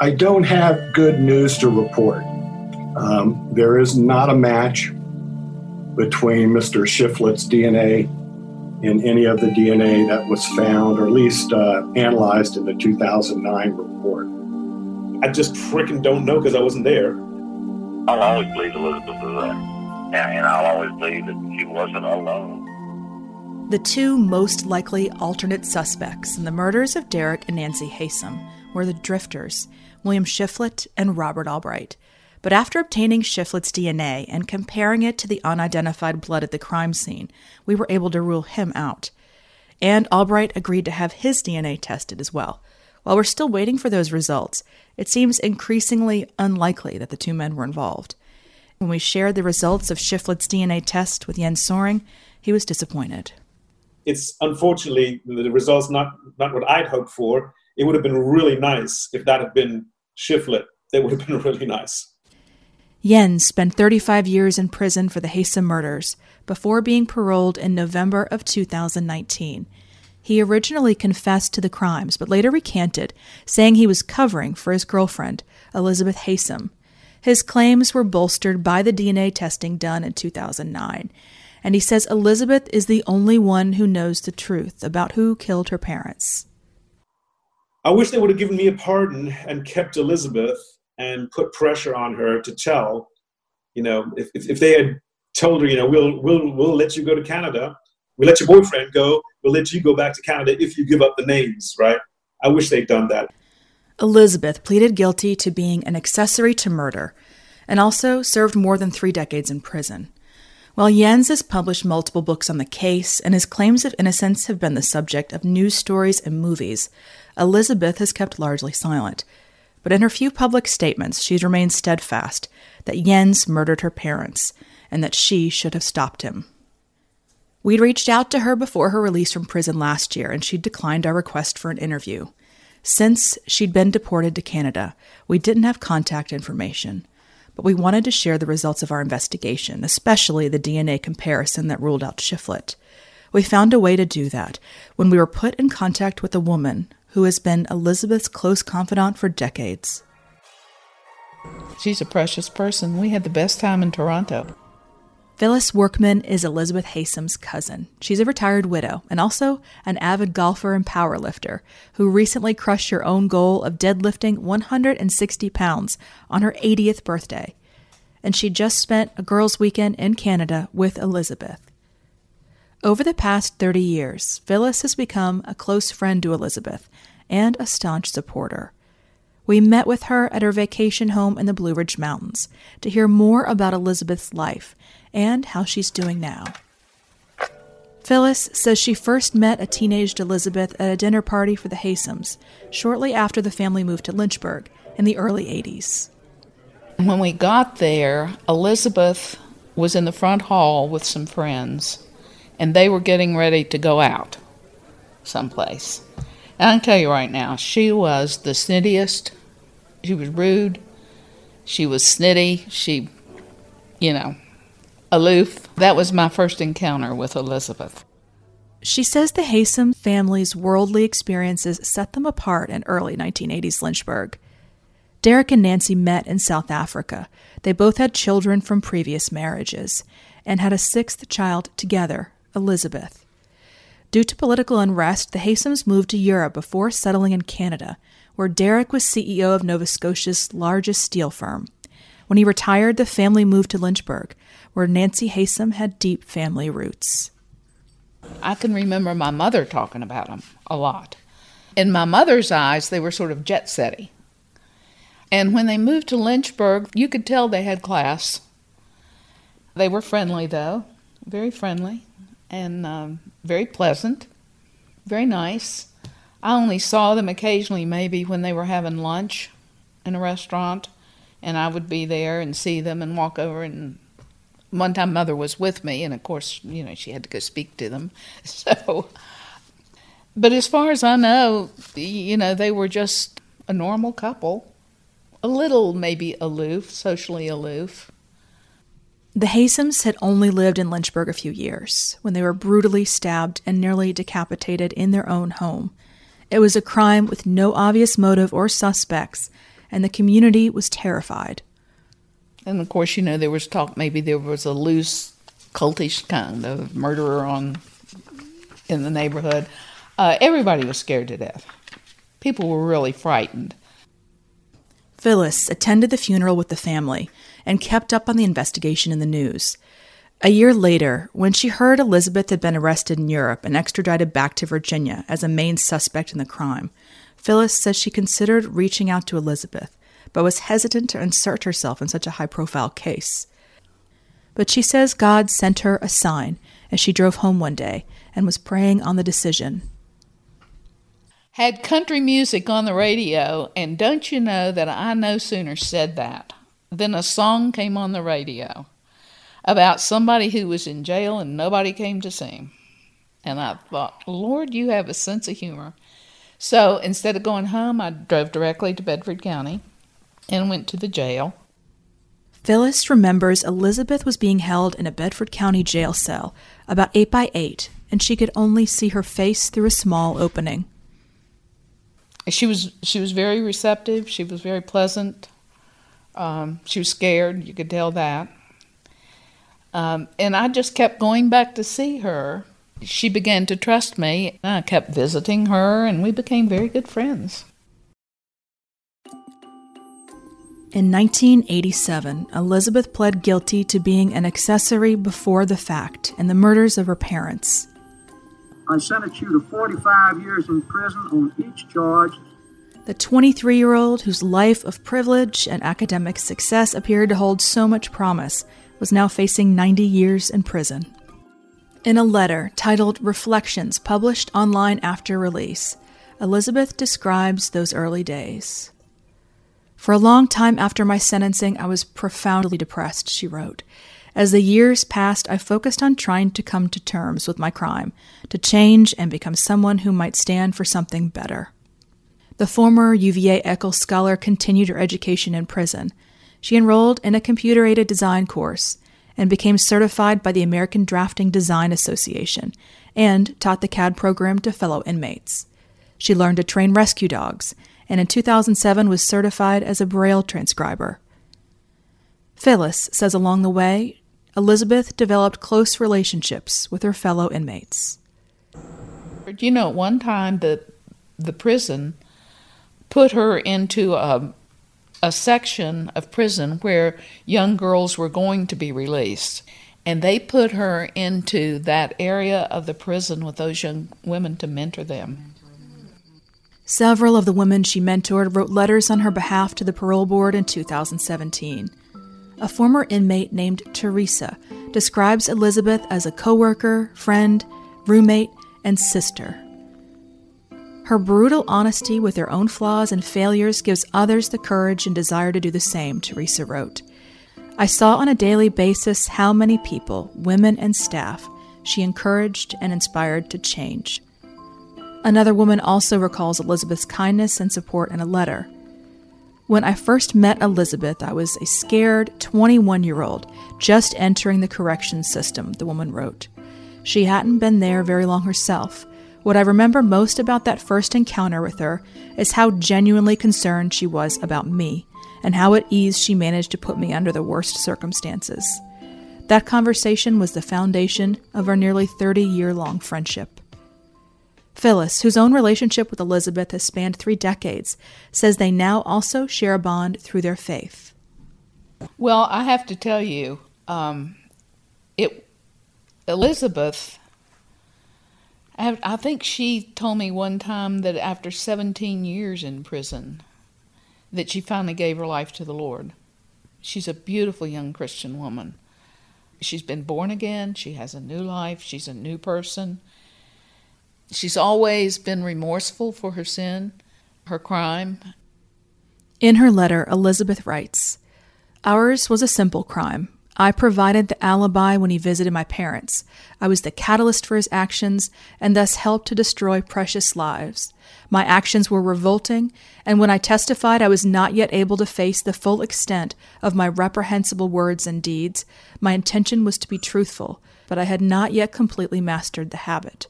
I don't have good news to report. Um, there is not a match between Mr. Shiflett's DNA and any of the DNA that was found, or at least uh, analyzed in the 2009 report. I just freaking don't know because I wasn't there. I'll always believe Elizabeth was there. And I'll always believe that she wasn't alone. The two most likely alternate suspects in the murders of Derek and Nancy Haysom were the drifters, William Shiflett and Robert Albright. But after obtaining Shiflett's DNA and comparing it to the unidentified blood at the crime scene, we were able to rule him out. And Albright agreed to have his DNA tested as well. While we're still waiting for those results, it seems increasingly unlikely that the two men were involved. When we shared the results of Shiflett's DNA test with Jens Soering, he was disappointed. It's unfortunately the results not not what I'd hoped for. It would have been really nice if that had been Shiflett. That would have been really nice. Jens spent 35 years in prison for the Haysom murders before being paroled in November of 2019. He originally confessed to the crimes, but later recanted, saying he was covering for his girlfriend, Elizabeth Haysom. His claims were bolstered by the DNA testing done in 2009, and he says Elizabeth is the only one who knows the truth about who killed her parents. I wish they would have given me a pardon and kept Elizabeth and put pressure on her to tell. You know, if, if, if they had told her, you know, we'll, we'll, we'll let you go to Canada, we'll let your boyfriend go, we'll let you go back to Canada if you give up the names, right? I wish they'd done that. Elizabeth pleaded guilty to being an accessory to murder and also served more than three decades in prison. While Jens has published multiple books on the case and his claims of innocence have been the subject of news stories and movies, Elizabeth has kept largely silent but in her few public statements, she's remained steadfast that Jens murdered her parents and that she should have stopped him. We'd reached out to her before her release from prison last year, and she declined our request for an interview. Since she'd been deported to Canada, we didn't have contact information, but we wanted to share the results of our investigation, especially the DNA comparison that ruled out Shiflett. We found a way to do that when we were put in contact with a woman who has been Elizabeth's close confidant for decades. She's a precious person. We had the best time in Toronto. Phyllis Workman is Elizabeth Haysom's cousin. She's a retired widow and also an avid golfer and powerlifter who recently crushed her own goal of deadlifting 160 pounds on her 80th birthday. And she just spent a girls' weekend in Canada with Elizabeth. Over the past 30 years, Phyllis has become a close friend to Elizabeth and a staunch supporter. We met with her at her vacation home in the Blue Ridge Mountains to hear more about Elizabeth's life and how she's doing now. Phyllis says she first met a teenaged Elizabeth at a dinner party for the Haysoms shortly after the family moved to Lynchburg in the early 80s. When we got there, Elizabeth was in the front hall with some friends and they were getting ready to go out someplace. I can tell you right now, she was the snittiest. She was rude. She was snitty. She, you know, aloof. That was my first encounter with Elizabeth. She says the Haysom family's worldly experiences set them apart in early 1980s Lynchburg. Derek and Nancy met in South Africa. They both had children from previous marriages and had a sixth child together Elizabeth. Due to political unrest, the Haysoms moved to Europe before settling in Canada, where Derek was CEO of Nova Scotia's largest steel firm. When he retired, the family moved to Lynchburg, where Nancy Haysom had deep family roots. I can remember my mother talking about them a lot. In my mother's eyes, they were sort of jet setty. And when they moved to Lynchburg, you could tell they had class. They were friendly, though, very friendly and um, very pleasant, very nice. I only saw them occasionally, maybe when they were having lunch in a restaurant, and I would be there and see them and walk over. And one time, mother was with me, and of course, you know, she had to go speak to them. So, but as far as I know, you know, they were just a normal couple, a little maybe aloof, socially aloof. The Haysoms had only lived in Lynchburg a few years when they were brutally stabbed and nearly decapitated in their own home. It was a crime with no obvious motive or suspects, and the community was terrified. And of course, you know, there was talk maybe there was a loose, cultish kind of murderer on in the neighborhood. Uh, everybody was scared to death. People were really frightened. Phyllis attended the funeral with the family and kept up on the investigation in the news. A year later, when she heard Elizabeth had been arrested in Europe and extradited back to Virginia as a main suspect in the crime, Phyllis says she considered reaching out to Elizabeth, but was hesitant to insert herself in such a high profile case. But she says God sent her a sign as she drove home one day and was praying on the decision. Had country music on the radio, and don't you know that I no sooner said that than a song came on the radio about somebody who was in jail and nobody came to see him. And I thought, Lord, you have a sense of humor. So instead of going home, I drove directly to Bedford County and went to the jail. Phyllis remembers Elizabeth was being held in a Bedford County jail cell, about 8 by 8, and she could only see her face through a small opening. She was she was very receptive. She was very pleasant. Um, she was scared. You could tell that. Um, and I just kept going back to see her. She began to trust me. I kept visiting her, and we became very good friends. In 1987, Elizabeth pled guilty to being an accessory before the fact in the murders of her parents. I sentence you to 45 years in prison on each charge. The 23 year old, whose life of privilege and academic success appeared to hold so much promise, was now facing 90 years in prison. In a letter titled Reflections, published online after release, Elizabeth describes those early days. For a long time after my sentencing, I was profoundly depressed, she wrote. As the years passed, I focused on trying to come to terms with my crime, to change and become someone who might stand for something better. The former UVA Echols scholar continued her education in prison. She enrolled in a computer aided design course and became certified by the American Drafting Design Association and taught the CAD program to fellow inmates. She learned to train rescue dogs and in 2007 was certified as a Braille transcriber. Phyllis says along the way, Elizabeth developed close relationships with her fellow inmates. You know, one time the the prison put her into a a section of prison where young girls were going to be released. And they put her into that area of the prison with those young women to mentor them. Several of the women she mentored wrote letters on her behalf to the parole board in 2017. A former inmate named Teresa describes Elizabeth as a coworker, friend, roommate, and sister. Her brutal honesty with her own flaws and failures gives others the courage and desire to do the same, Teresa wrote. I saw on a daily basis how many people, women and staff, she encouraged and inspired to change. Another woman also recalls Elizabeth's kindness and support in a letter. When I first met Elizabeth, I was a scared 21 year old just entering the correction system, the woman wrote. She hadn't been there very long herself. What I remember most about that first encounter with her is how genuinely concerned she was about me and how at ease she managed to put me under the worst circumstances. That conversation was the foundation of our nearly 30 year long friendship. Phyllis, whose own relationship with Elizabeth has spanned three decades, says they now also share a bond through their faith. Well, I have to tell you, um, it Elizabeth. I, think she told me one time that after 17 years in prison, that she finally gave her life to the Lord. She's a beautiful young Christian woman. She's been born again. She has a new life. She's a new person. She's always been remorseful for her sin, her crime. In her letter, Elizabeth writes Ours was a simple crime. I provided the alibi when he visited my parents. I was the catalyst for his actions and thus helped to destroy precious lives. My actions were revolting, and when I testified, I was not yet able to face the full extent of my reprehensible words and deeds. My intention was to be truthful, but I had not yet completely mastered the habit.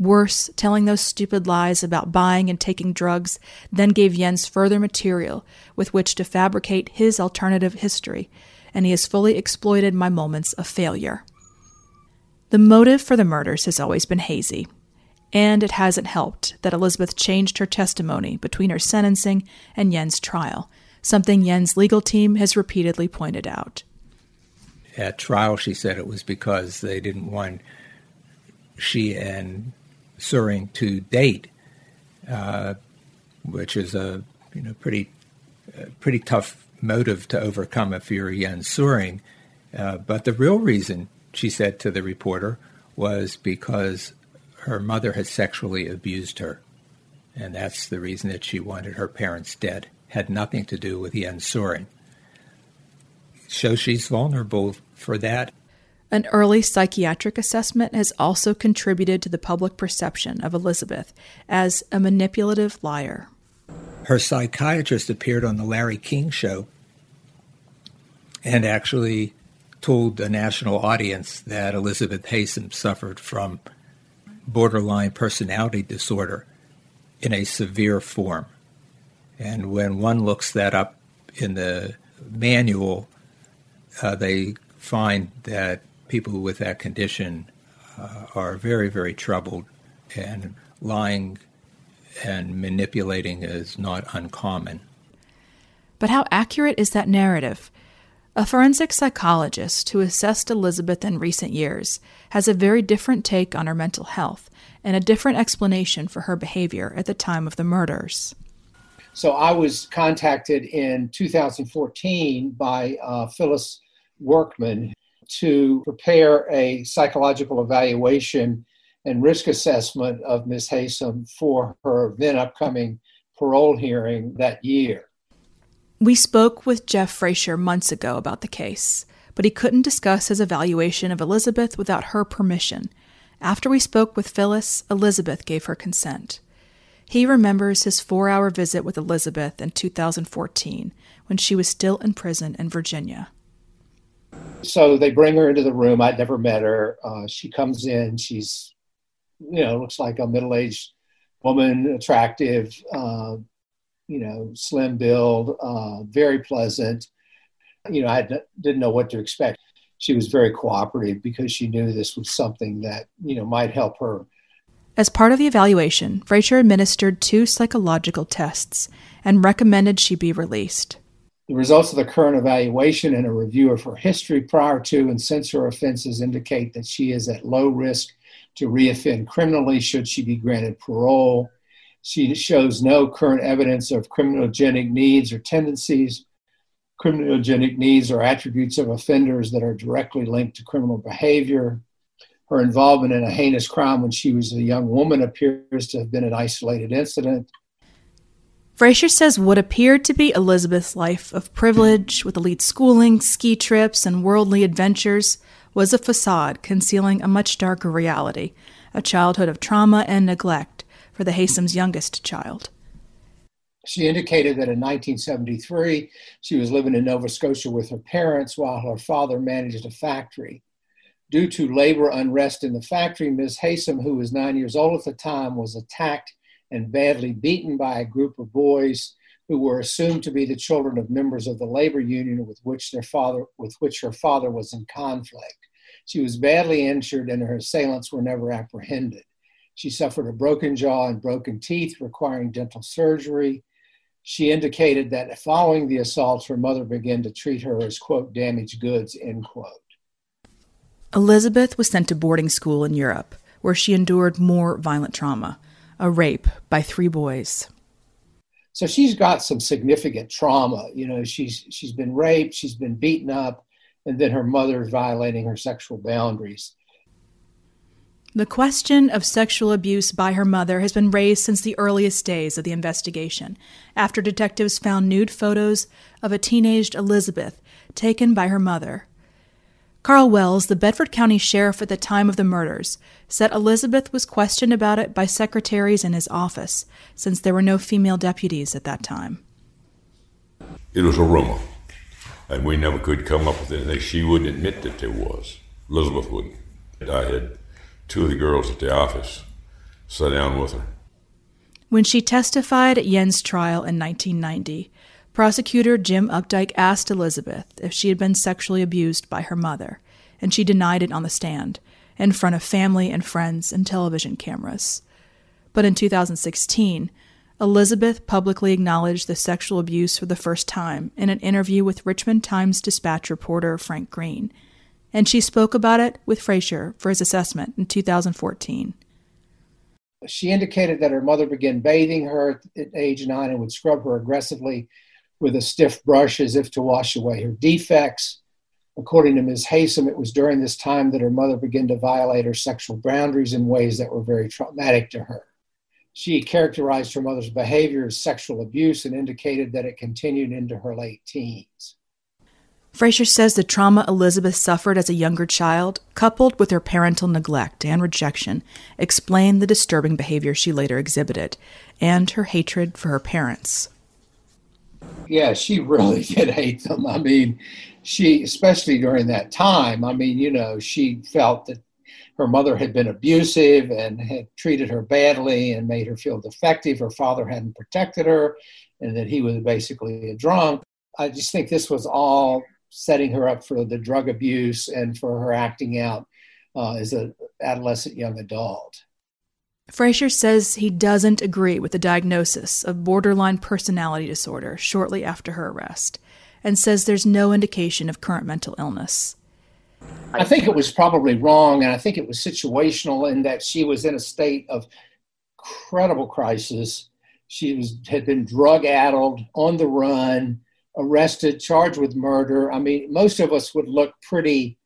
Worse, telling those stupid lies about buying and taking drugs then gave Jens further material with which to fabricate his alternative history, and he has fully exploited my moments of failure. The motive for the murders has always been hazy, and it hasn't helped that Elizabeth changed her testimony between her sentencing and Jens' trial, something Jens' legal team has repeatedly pointed out. At trial, she said it was because they didn't want she and Soering to date, uh, which is a you know pretty uh, pretty tough motive to overcome a you're Jens Soering. Uh, but the real reason, she said to the reporter, was because her mother had sexually abused her, and that's the reason that she wanted her parents dead. Had nothing to do with Jens Soering. So she's vulnerable for that an early psychiatric assessment has also contributed to the public perception of Elizabeth as a manipulative liar. Her psychiatrist appeared on the Larry King show and actually told the national audience that Elizabeth Haysom suffered from borderline personality disorder in a severe form. And when one looks that up in the manual, uh, they find that people with that condition uh, are very, very troubled, and lying and manipulating is not uncommon. But how accurate is that narrative? A forensic psychologist who assessed Elizabeth in recent years has a very different take on her mental health and a different explanation for her behavior at the time of the murders. So I was contacted in 2014 by uh, Phyllis Workman, to prepare a psychological evaluation and risk assessment of Ms. Haysom for her then upcoming parole hearing that year. We spoke with Jeff Frazier months ago about the case, but he couldn't discuss his evaluation of Elizabeth without her permission. After we spoke with Phyllis, Elizabeth gave her consent. He remembers his four hour visit with Elizabeth in 2014 when she was still in prison in Virginia. So they bring her into the room. I'd never met her. Uh, she comes in. She's, you know, looks like a middle aged woman, attractive, uh, you know, slim build, uh, very pleasant. You know, I didn't know what to expect. She was very cooperative because she knew this was something that, you know, might help her. As part of the evaluation, Frazier administered two psychological tests and recommended she be released. The results of the current evaluation and a review of her history prior to and since her offenses indicate that she is at low risk to reoffend criminally should she be granted parole. She shows no current evidence of criminogenic needs or tendencies. Criminogenic needs are attributes of offenders that are directly linked to criminal behavior. Her involvement in a heinous crime when she was a young woman appears to have been an isolated incident. Frazier says what appeared to be Elizabeth's life of privilege with elite schooling, ski trips, and worldly adventures was a facade concealing a much darker reality a childhood of trauma and neglect for the Haysoms' youngest child. She indicated that in 1973 she was living in Nova Scotia with her parents while her father managed a factory. Due to labor unrest in the factory, Ms. Haysom, who was nine years old at the time, was attacked and badly beaten by a group of boys who were assumed to be the children of members of the labor union with which their father with which her father was in conflict. She was badly injured and her assailants were never apprehended. She suffered a broken jaw and broken teeth requiring dental surgery. She indicated that following the assaults, her mother began to treat her as, quote, damaged goods, end quote. Elizabeth was sent to boarding school in Europe, where she endured more violent trauma a rape by three boys. So she's got some significant trauma. You know, she's she's been raped, she's been beaten up, and then her mother violating her sexual boundaries. The question of sexual abuse by her mother has been raised since the earliest days of the investigation, after detectives found nude photos of a teenaged Elizabeth taken by her mother Carl Wells, the Bedford County Sheriff at the time of the murders, said Elizabeth was questioned about it by secretaries in his office, since there were no female deputies at that time. It was a rumor, and we never could come up with anything. She wouldn't admit that there was. Elizabeth wouldn't. I had two of the girls at the office sit down with her. When she testified at Jens' trial in 1990, prosecutor Jim Updike asked Elizabeth if she had been sexually abused by her mother, and she denied it on the stand, in front of family and friends and television cameras. But in 2016, Elizabeth publicly acknowledged the sexual abuse for the first time in an interview with Richmond Times Dispatch reporter Frank Green, and she spoke about it with Frazier for his assessment in 2014. She indicated that her mother began bathing her at age nine and would scrub her aggressively with a stiff brush as if to wash away her defects. According to Ms. Haysom, it was during this time that her mother began to violate her sexual boundaries in ways that were very traumatic to her. She characterized her mother's behavior as sexual abuse and indicated that it continued into her late teens. Frazier says the trauma Elizabeth suffered as a younger child, coupled with her parental neglect and rejection, explained the disturbing behavior she later exhibited and her hatred for her parents. Yeah, she really did hate them. I mean, she, especially during that time, I mean, you know, she felt that her mother had been abusive and had treated her badly and made her feel defective. Her father hadn't protected her and that he was basically a drunk. I just think this was all setting her up for the drug abuse and for her acting out uh, as an adolescent young adult. Frazier says he doesn't agree with the diagnosis of borderline personality disorder shortly after her arrest and says there's no indication of current mental illness. I think it was probably wrong, and I think it was situational in that she was in a state of credible crisis. She was had been drug addled, on the run, arrested, charged with murder. I mean, most of us would look pretty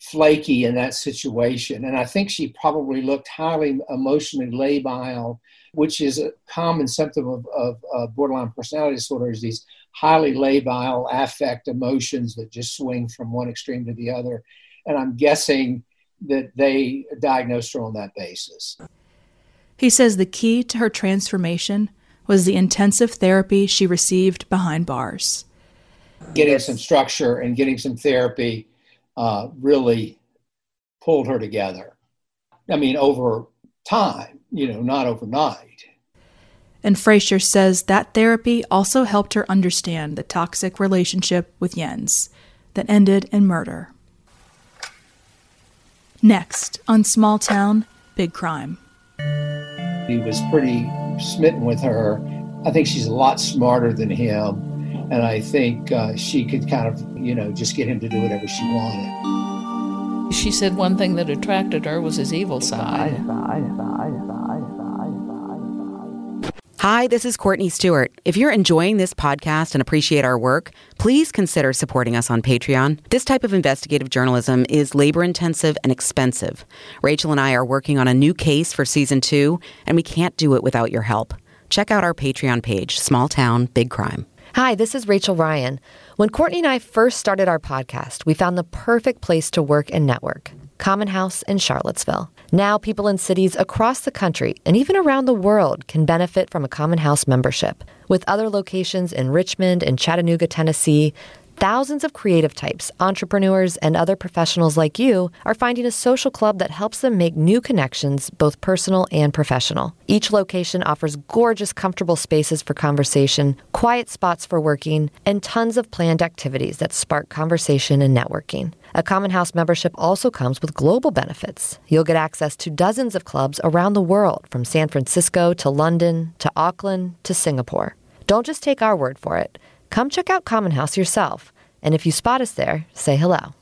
flaky in that situation. And I think she probably looked highly emotionally labile, which is a common symptom of, of uh, borderline personality disorder is these highly labile affect emotions that just swing from one extreme to the other. And I'm guessing that they diagnosed her on that basis. He says the key to her transformation was the intensive therapy she received behind bars. Getting some structure and getting some therapy uh, really pulled her together. I mean, over time, you know, not overnight. And Frazier says that therapy also helped her understand the toxic relationship with Jens that ended in murder. Next, on Small Town, Big Crime. He was pretty smitten with her. I think she's a lot smarter than him and I think uh, she could kind of, you know, just get him to do whatever she wanted. She said one thing that attracted her was his evil side. Hi, this is Courtney Stewart. If you're enjoying this podcast and appreciate our work, please consider supporting us on Patreon. This type of investigative journalism is labor intensive and expensive. Rachel and I are working on a new case for season two, and we can't do it without your help. Check out our Patreon page, Small Town, Big Crime. Hi, this is Rachel Ryan. When Courtney and I first started our podcast, we found the perfect place to work and network Common House in Charlottesville. Now, people in cities across the country and even around the world can benefit from a Common House membership. With other locations in Richmond and Chattanooga, Tennessee, Thousands of creative types, entrepreneurs, and other professionals like you are finding a social club that helps them make new connections, both personal and professional. Each location offers gorgeous, comfortable spaces for conversation, quiet spots for working, and tons of planned activities that spark conversation and networking. A Common House membership also comes with global benefits. You'll get access to dozens of clubs around the world, from San Francisco to London to Auckland to Singapore. Don't just take our word for it. Come check out Common House yourself. And if you spot us there, say hello.